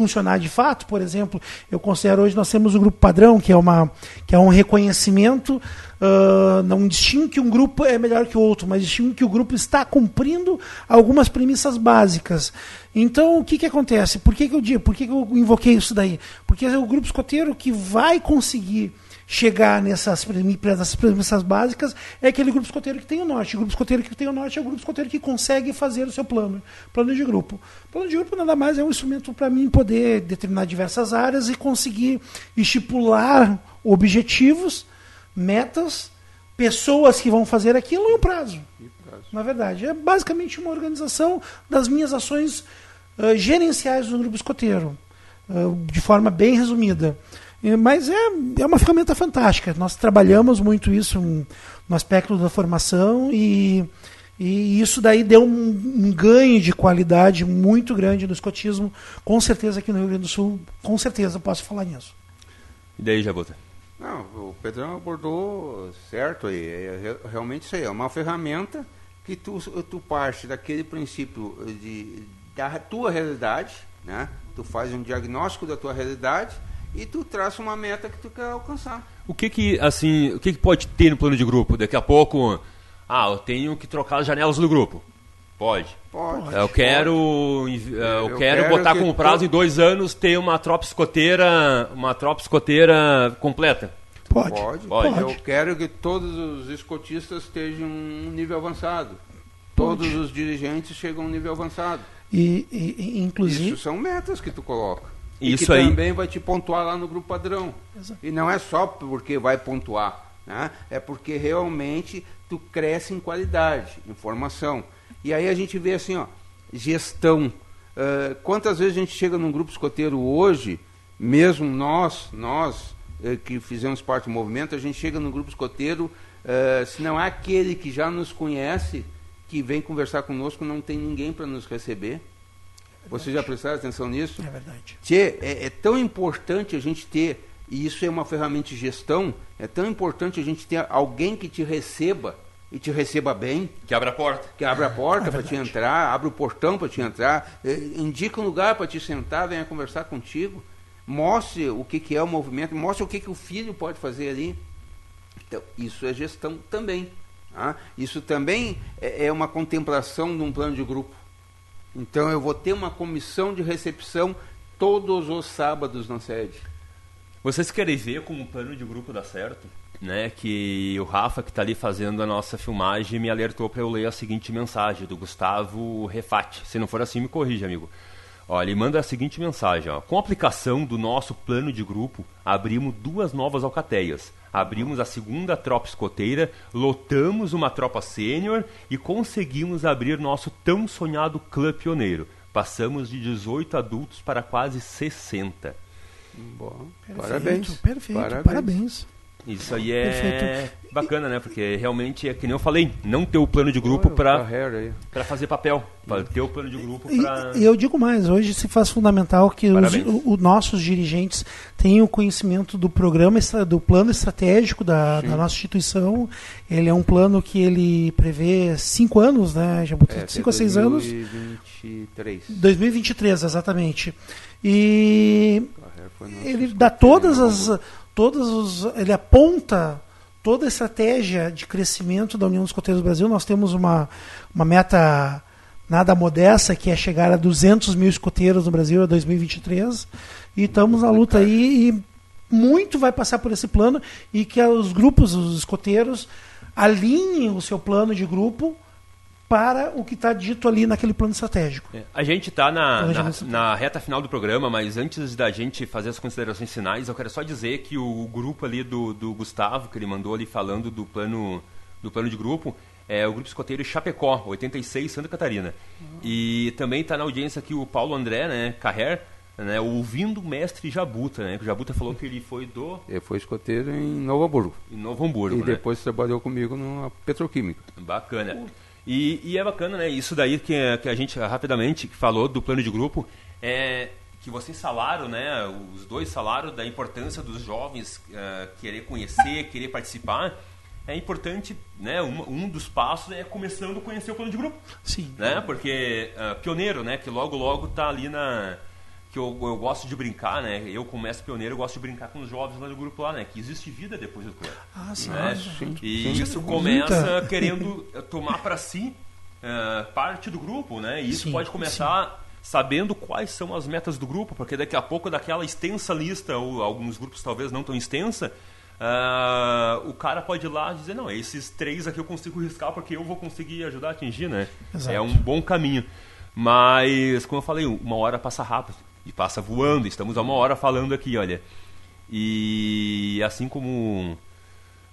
funcionar de fato. Por exemplo, eu considero hoje nós temos o grupo padrão, que é, uma, que é um reconhecimento, uh, não distingue que um grupo é melhor que o outro, mas distingue que o grupo está cumprindo algumas premissas básicas. Então, o que, que acontece? Por que, que eu digo? Por que, que eu invoquei isso daí? Porque é o grupo escoteiro que vai conseguir chegar nessas, nessas premissas básicas é aquele grupo escoteiro que tem o norte. O grupo escoteiro que tem o norte é o grupo escoteiro que consegue fazer o seu plano, plano de grupo. Plano de grupo nada mais é um instrumento para mim poder determinar diversas áreas e conseguir estipular objetivos, metas, pessoas que vão fazer aquilo e o prazo. Na verdade, é basicamente uma organização das minhas ações uh, gerenciais do grupo escoteiro, uh, de forma bem resumida. Mas é, é uma ferramenta fantástica. Nós trabalhamos muito isso no aspecto da formação e, e isso daí deu um, um, ganho de qualidade muito grande no escotismo. Com certeza aqui no Rio Grande do Sul, com certeza posso falar nisso. E daí, Jabuta? Não, o Pedrão abordou certo aí. É, é, realmente isso aí é uma ferramenta que tu, tu parte daquele princípio de, da tua realidade, né? Tu faz um diagnóstico da tua realidade e tu traça uma meta que tu quer alcançar. O que que, assim, o que, que pode ter no plano de grupo? Daqui a pouco, ah, eu tenho que trocar as janelas do grupo. Pode. Pode. Eu quero, pode. Eu, eu, quero, botar como prazo em dois anos ter uma tropa escoteira, uma tropa escoteira completa. Pode. Pode. pode. Eu quero que todos os escotistas estejam um nível avançado. Todos os dirigentes chegam a um nível avançado. E, e, inclusive. Isso são metas que tu coloca. Isso que aí. também vai te pontuar lá no grupo padrão. Exato. E não é só porque vai pontuar. Né? É porque realmente tu cresce em qualidade, em formação. E aí a gente vê assim, ó, gestão. Uh, quantas vezes a gente chega num grupo escoteiro hoje, mesmo nós, nós uh, que fizemos parte do movimento, a gente chega num grupo escoteiro, uh, se não há aquele que já nos conhece, que vem conversar conosco, não tem ninguém para nos receber. Você já prestaram atenção nisso? É verdade. Tchê, é, é, tão importante a gente ter, e isso é uma ferramenta de gestão, é tão importante a gente ter alguém que te receba e te receba bem. Que abra a porta. Que abra a porta é para te entrar, abre o portão para te entrar, é, indica um lugar para te sentar, venha conversar contigo, mostre o que, que é o movimento, mostre o que, que o filho pode fazer ali. Então, isso é gestão também. Tá? Isso também é, é uma contemplação de um plano de grupo. Então eu vou ter uma comissão de recepção todos os sábados na sede. Vocês querem ver como o plano de grupo dá certo? Né, que o Rafa, que está ali fazendo a nossa filmagem, me alertou para eu ler a seguinte mensagem do Gustavo Refati. Se não for assim, me corrija, amigo. Olha, ele manda a seguinte mensagem: ó. Com a aplicação do nosso plano de grupo, abrimos duas novas alcateias. Abrimos a segunda tropa escoteira, lotamos uma tropa sênior e conseguimos abrir nosso tão sonhado clã pioneiro. Passamos de 18 adultos para quase 60. Bom, Perfeito, parabéns. Perfeito, Parabéns. parabéns. Isso aí é Perfeito. bacana, né? Porque realmente é que nem eu falei, não ter o plano de grupo para para fazer papel, para ter o plano de grupo para e eu digo mais, hoje se faz fundamental que os o- o- nossos dirigentes tenham conhecimento do programa, do plano estratégico da, da nossa instituição. Ele é um plano que ele prevê cinco anos, né? Já botou É, cinco a seis anos. 2023. 2023, exatamente. E ele dá todas as Todas os, ele aponta toda a estratégia de crescimento da União dos Escoteiros do Brasil. Nós temos uma, uma meta nada modesta que é chegar a 200 mil escoteiros no Brasil a 2023 e estamos na luta aí e muito vai passar por esse plano e que os grupos, os escoteiros alinhem o seu plano de grupo para o que está dito ali naquele plano estratégico. É, A gente está na, na, Planejamento na reta final do programa, mas antes da gente fazer as considerações finais, eu quero só dizer que o grupo ali do, do Gustavo, que ele mandou ali falando do plano, do plano de grupo, é o Grupo Escoteiro Chapecó, 86, Santa Catarina. E também está na audiência aqui o Paulo André, né, Carrer, né, ouvindo o mestre Jabuta, né, que o Jabuta falou que ele foi do Ele foi escoteiro em Novo Hamburgo. em Novo Hamburgo, E né? depois trabalhou comigo numa petroquímica. Bacana. E, e é bacana, né? Isso daí que, que a gente rapidamente falou do plano de grupo é que vocês falaram, né? Os dois falaram da importância dos jovens eh, querer conhecer, querer participar. É importante, né? Um, um dos passos é começando a conhecer o plano de grupo, Sim. né? Porque ah, pioneiro, né? Que logo logo tá ali na que eu, eu gosto de brincar, né? Eu como mestre pioneiro eu gosto de brincar com os jovens lá do grupo lá, né? Que existe vida depois do clã. Ah, sim. né? sim, E sim. isso Muita. começa querendo eh, tomar para si eh, parte do grupo, né? E isso Sim, pode começar sabendo quais são as metas do grupo, porque daqui a pouco daquela extensa lista, ou alguns grupos talvez não tão extensa, ah, o cara pode ir lá e dizer, não, esses três aqui eu consigo riscar porque eu vou conseguir ajudar a atingir, né? Exato. É um bom caminho. Mas, como eu falei, uma hora passa rápido e passa voando. Estamos a uma hora falando aqui, olha. E assim como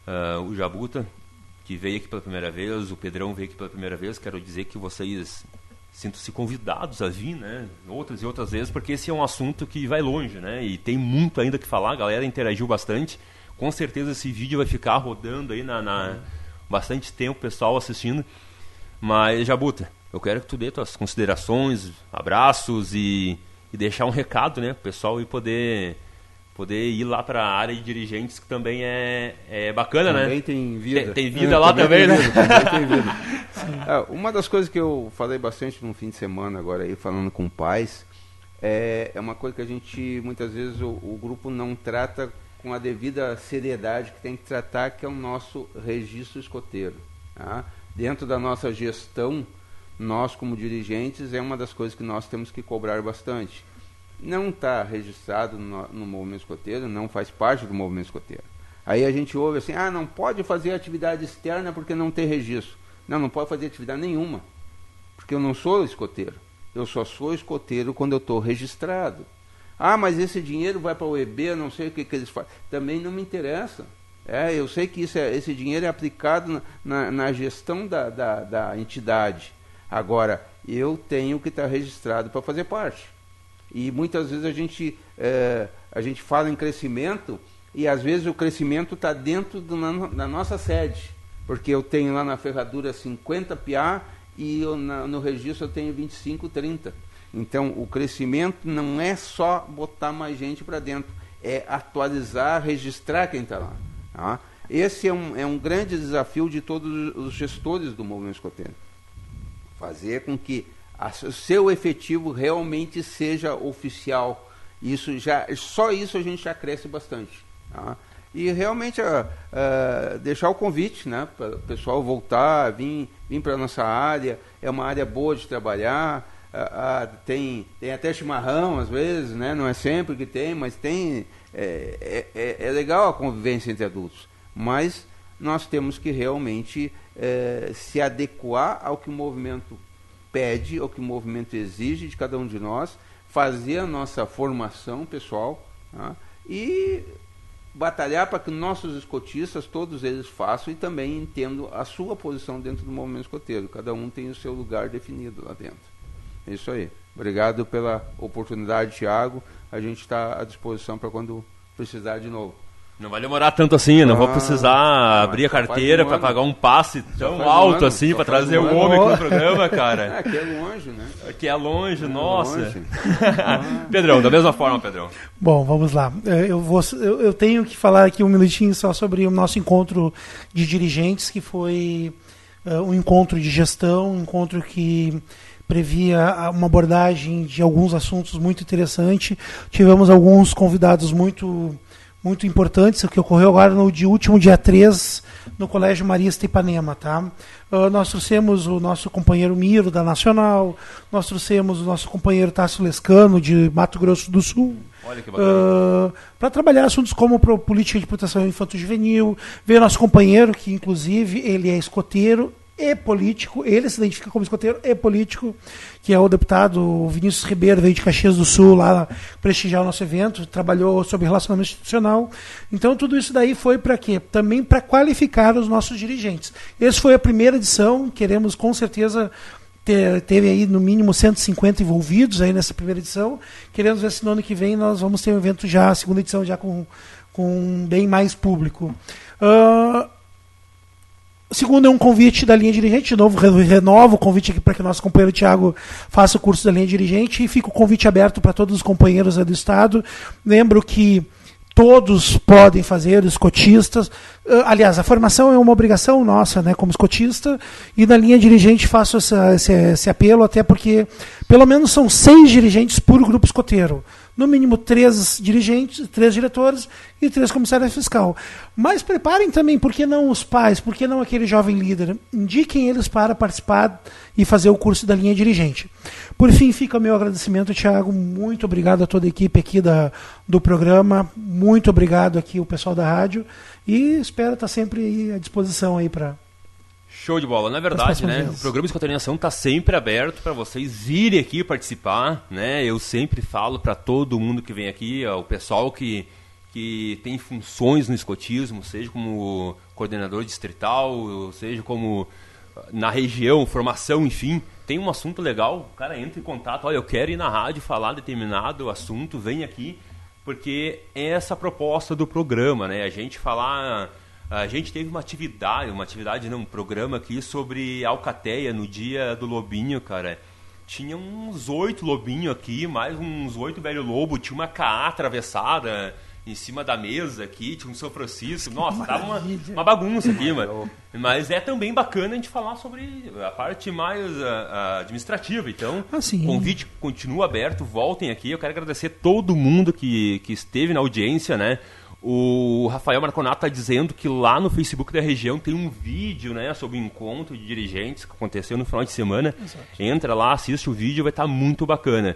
ah, o Jabuta, que veio aqui pela primeira vez, o Pedrão veio aqui pela primeira vez, quero dizer que vocês sintam-se convidados a vir, né? Outras e outras vezes, porque esse é um assunto que vai longe, né? E tem muito ainda que falar, a galera interagiu bastante. Com certeza esse vídeo vai ficar rodando aí na, na bastante tempo, pessoal assistindo. Mas, Jabuta, eu quero que tu dê tuas considerações, abraços e, e deixar um recado, né? Pro pessoal e poder, poder ir lá para a área de dirigentes, que também é, é bacana, Também né? tem vida. Tem- tem vida lá também, tem né? vida, também tem vida. É, uma das coisas que eu falei bastante no fim de semana agora aí, falando com pais, é, é uma coisa que a gente, muitas vezes, o, o grupo não trata com a devida seriedade que tem que tratar, que é o nosso registro escoteiro. tá? Dentro da nossa gestão, nós como dirigentes, é uma das coisas que nós temos que cobrar bastante. Não está registrado no, no movimento escoteiro, não faz parte do movimento escoteiro. Aí a gente ouve assim, ah, não pode fazer atividade externa porque não tem registro. Não, não pode fazer atividade nenhuma, porque eu não sou escoteiro. Eu só sou escoteiro quando eu estou registrado. Ah, mas esse dinheiro vai para o EB, não sei o que, que eles fazem. Também não me interessa. É, eu sei que isso é, esse dinheiro é aplicado na, na gestão da, da, da, entidade. Agora, eu tenho que estar registrado para fazer parte. E muitas vezes a gente, é, a gente fala em crescimento e às vezes o crescimento está dentro do, na, da nossa sede. Porque eu tenho lá na ferradura 50 PA e eu, na, no registro eu tenho 25, 30. Então o crescimento não é só botar mais gente para dentro, é atualizar, registrar quem está lá. Tá? Esse é um, é um grande desafio de todos os gestores do movimento escoteiro. Fazer com que o seu efetivo realmente seja oficial. Isso já, só isso a gente já cresce bastante. Tá? E realmente uh, uh, deixar o convite né, para o pessoal voltar, vir, vir para a nossa área. É uma área boa de trabalhar. Uh, tem, tem até chimarrão às vezes, né? não é sempre que tem, mas tem. É, é, é legal a convivência entre adultos. Mas nós temos que realmente é, se adequar ao que o movimento pede, ao que o movimento exige de cada um de nós, fazer a nossa formação pessoal tá? e batalhar para que nossos escotistas, todos eles façam e também entendam a sua posição dentro do movimento escoteiro. Cada um tem o seu lugar definido lá dentro. É isso aí. Obrigado pela oportunidade, Tiago. A gente está à disposição para quando precisar de novo. Não vai demorar tanto assim, não ah, vou precisar abrir a carteira para pagar um passe tão alto um assim para trazer um homem aqui no programa, cara. É, aqui é longe, né? Aqui é longe, é nossa. Longe. Pedrão, da mesma forma, Pedrão. Bom, vamos lá. É, eu, vou, eu, eu, tenho que falar aqui um minutinho só sobre o nosso encontro de dirigentes, que foi uh, um encontro de gestão, um encontro que previa uma abordagem de alguns assuntos muito interessante. Tivemos alguns convidados muito muito importantes, o que ocorreu agora no último dia 3 no Colégio Marista Ipanema. Tá? Uh, nós trouxemos o nosso companheiro Miro, da Nacional, nós trouxemos o nosso companheiro Tássio Lescano, de Mato Grosso do Sul. Uh, para trabalhar assuntos como política de proteção infanto-juvenil. Veio nosso companheiro, que inclusive ele é escoteiro e político, ele se identifica como escoteiro e político, que é o deputado Vinícius Ribeiro, veio de Caxias do Sul lá prestigiar o nosso evento, trabalhou sobre relacionamento institucional. Então tudo isso daí foi para quê? Também para qualificar os nossos dirigentes. Essa foi a primeira edição, queremos com certeza teve aí no mínimo 150 envolvidos aí nessa primeira edição. Queremos ver se no ano que vem nós vamos ter um evento já, a segunda edição já com, com bem mais público. Uh, o segundo é um convite da linha dirigente, de novo, renovo o convite aqui para que nosso companheiro Tiago faça o curso da linha dirigente e fica o convite aberto para todos os companheiros do Estado. Lembro que todos podem fazer, os cotistas. Ah, aliás, a formação é uma obrigação nossa, né, como escotista, e na linha dirigente faço essa, esse, esse apelo, até porque pelo menos são seis dirigentes por grupo escoteiro no mínimo três dirigentes, três diretores e três comissários fiscal. Mas preparem também, por que não os pais, por que não aquele jovem líder? Indiquem eles para participar e fazer o curso da linha dirigente. Por fim, fica o meu agradecimento, Tiago. Muito obrigado a toda a equipe aqui da, do programa. Muito obrigado aqui o pessoal da rádio. E espero estar sempre à disposição aí para Show de bola. Na verdade, né, vezes. o programa Escotorização está sempre aberto para vocês irem aqui participar, né? Eu sempre falo para todo mundo que vem aqui, ó, o pessoal que que tem funções no escotismo, seja como coordenador distrital, seja como ah, na região, formação, enfim, tem um assunto legal, o cara entra em contato, olha, eu quero ir na rádio falar determinado assunto, vem aqui, porque é essa a proposta do programa, né? A gente falar a gente teve uma atividade, uma atividade, não, um programa aqui sobre alcateia no dia do lobinho, cara. Tinha uns oito lobinhos aqui, mais uns oito velho lobo, tinha uma CA atravessada em cima da mesa aqui, tinha um São Francisco. Nossa, tava uma, uma bagunça aqui, mano. Mas é também bacana a gente falar sobre a parte mais a, a administrativa. Então, ah, o convite continua aberto, voltem aqui. Eu quero agradecer todo mundo que, que esteve na audiência, né? O Rafael Marconato está dizendo que lá no Facebook da região tem um vídeo né, sobre o encontro de dirigentes que aconteceu no final de semana. Exato. Entra lá, assiste o vídeo, vai estar tá muito bacana.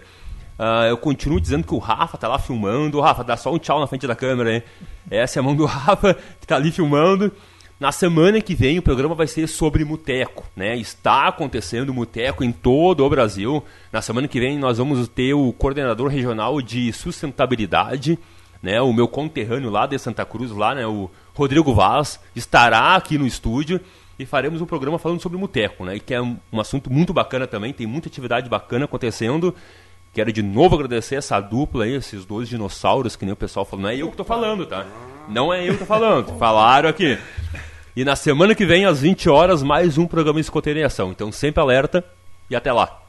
Uh, eu continuo dizendo que o Rafa está lá filmando. O Rafa, dá só um tchau na frente da câmera, hein? Essa é a mão do Rafa que está ali filmando. Na semana que vem o programa vai ser sobre muteco, né? Está acontecendo muteco em todo o Brasil. Na semana que vem nós vamos ter o coordenador regional de sustentabilidade né? O meu conterrâneo lá de Santa Cruz, lá, né? O, Rodrigo Vaz estará aqui no estúdio e faremos um programa falando sobre Muteco, né? Que é um, assunto muito bacana também, tem muita atividade bacana acontecendo. Quero de novo agradecer essa dupla aí, esses dois dinossauros, que nem o pessoal falou. Não é eu que tô falando, tá? Não é eu que tô falando, falaram aqui. E na semana que vem, às 20 horas, mais um programa Escoteira em Ação. Então sempre alerta e até lá.